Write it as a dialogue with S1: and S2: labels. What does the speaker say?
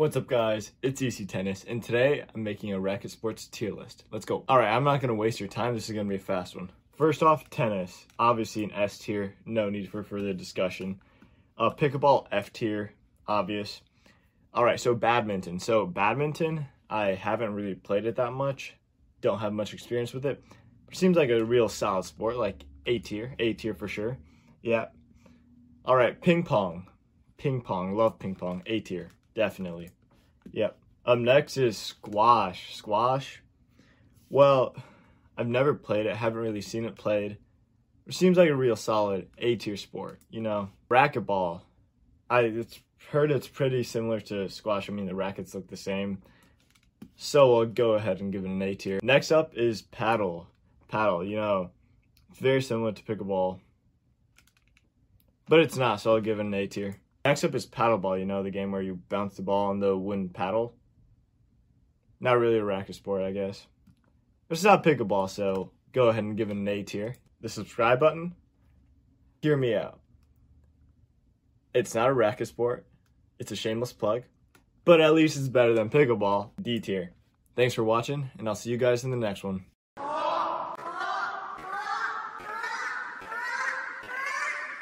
S1: What's up guys, it's EC Tennis, and today I'm making a racket sports tier list. Let's go. Alright, I'm not to waste your time, this is to be a fast one. First off, tennis, obviously an S tier, no need for further discussion. Uh, pickleball, F tier, obvious. Alright, so badminton. So badminton, I haven't really played it that much, don't have much experience with it. It seems like a real solid sport, like A tier, A tier for sure. Yeah. Alright, ping pong. Ping pong, love ping pong, A tier Definitely. Yep. Up next is squash. Squash. Well, I've never played it. Haven't really seen it played. It seems like a real solid A tier sport. You know, racquetball. I it's heard it's pretty similar to squash. I mean, the rackets look the same. So I'll go ahead and give it an A tier. Next up is paddle. Paddle. You know, it's very similar to pickleball, but it's not. So I'll give it an A tier. Next up is paddleball, you know, the game where you bounce the ball on the wooden paddle. Not really a racket sport, I guess. It's not pickleball, so go ahead and give it an A tier. The subscribe button, hear me out. It's not a racket sport. It's a shameless plug. But at least it's better than pickleball. D tier. Thanks for watching, and I'll see you guys in the next one.